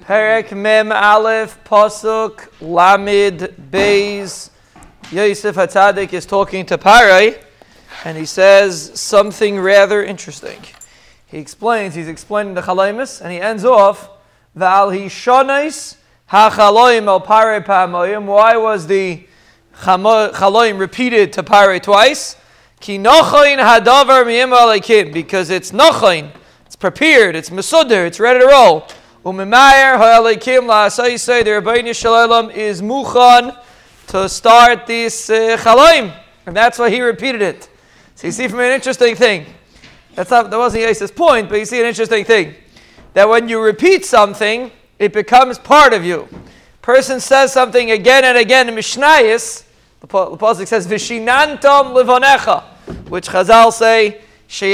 Perek Mem Aleph Pasuk Lamid Beis. Yosef Hatzadik is talking to Parai, and he says something rather interesting. He explains, he's explaining the Chalaimus, and he ends off, Val Hishonais HaChaloim El Parai Pamoyim. Why was the Chaloim repeated to Parai twice? Ki Nochain Hadavar Miyim Alekim, because it's Nochain, it's prepared, it's Masuder, it's ready to roll. Umimayer ha'alekim la'asayisay, the Rabbeinu Shalom is muchan to start this uh. And that's why he repeated it. So you see from an interesting thing. That's not, that wasn't Yosef's point, but you see an interesting thing. That when you repeat something, it becomes part of you. Person says something again and again in Mishnayis, the Pasuk says, Vishinantom livonecha, which Chazal say, It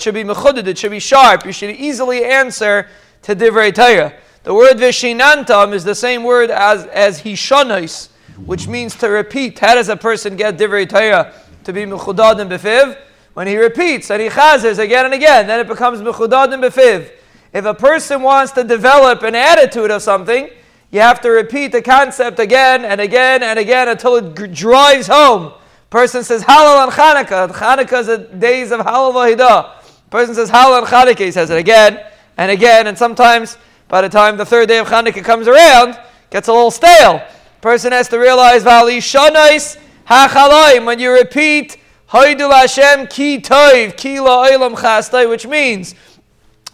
should be mechudad. It should be sharp. You should easily answer to divrei Torah. The word vishinantam is the same word as as hishanos, which means to repeat. How does a person get divrei Torah to be mechudadim befiv? When he repeats and he chazes again and again, then it becomes mechudadim befiv. If a person wants to develop an attitude of something, you have to repeat the concept again and again and again until it drives home. Person says Hallel on Chanukah. Chanukah is the days of Hallel Vahidah. Person says Hallel on Chanukah. He says it again and again, and sometimes by the time the third day of Chanukah comes around, gets a little stale. Person has to realize Vali Shonais HaChaloim. When you repeat Haidul Hashem Ki Toiv Ki La'olam Chastai, which means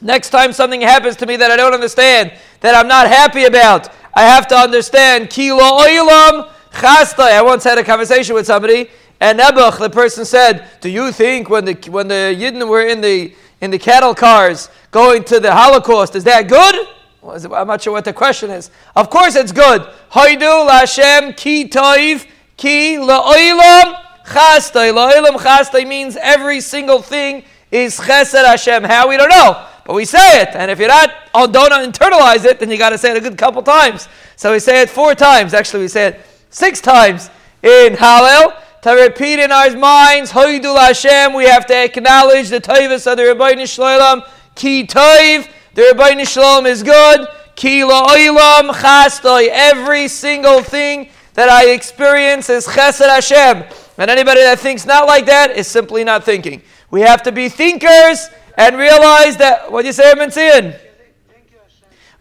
next time something happens to me that I don't understand, that I'm not happy about, I have to understand Ki La'olam Chastai. I once had a conversation with somebody and Nebuch, the person said, "Do you think when the when the Yidden were in the in the cattle cars going to the Holocaust, is that good?" I'm not sure what the question is. Of course, it's good. Haidu Lashem ki toiv ki la'olam chastay. La'olam chastay means every single thing is chesed Hashem. How we don't know, but we say it. And if you're not oh, don't internalize it, then you got to say it a good couple times. So we say it four times. Actually, we say it six times in Hallel to repeat in our minds, Hoidul Hashem, we have to acknowledge the Toivus of the Rabbi Shalom. Ki Toiv, the Rabbi Shalom is good. Ki La'olam Chastoi, every single thing that I experience is Chesed Hashem. And anybody that thinks not like that is simply not thinking. We have to be thinkers and realize that, what do you say, Menzian?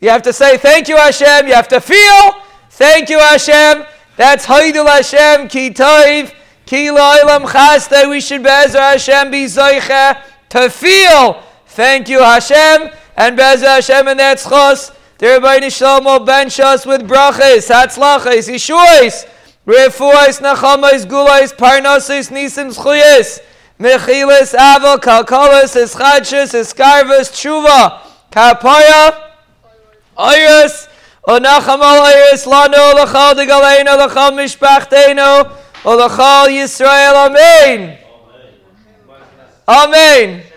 You have to say, thank you, Hashem. You have to feel, thank you, Hashem. That's Haidul Hashem, Ki Toiv. Ki lo'ilam chaste, we should be'ezer Hashem be zoiche to feel. Thank you, Hashem, and be'ezer Hashem and that chos. Der Rebbeinu Shlomo bench us with brachas, hatzlachas, yishuas, refuas, nachamais, gulais, parnosis, nisim, schuyas, mechilas, avel, kalkolas, eschadshus, eskarvus, tshuva, kapaya, oyus, onacham al lano, lachal de galeno, lachal mishpachteno, Olachal Yisrael, Amen. Amen.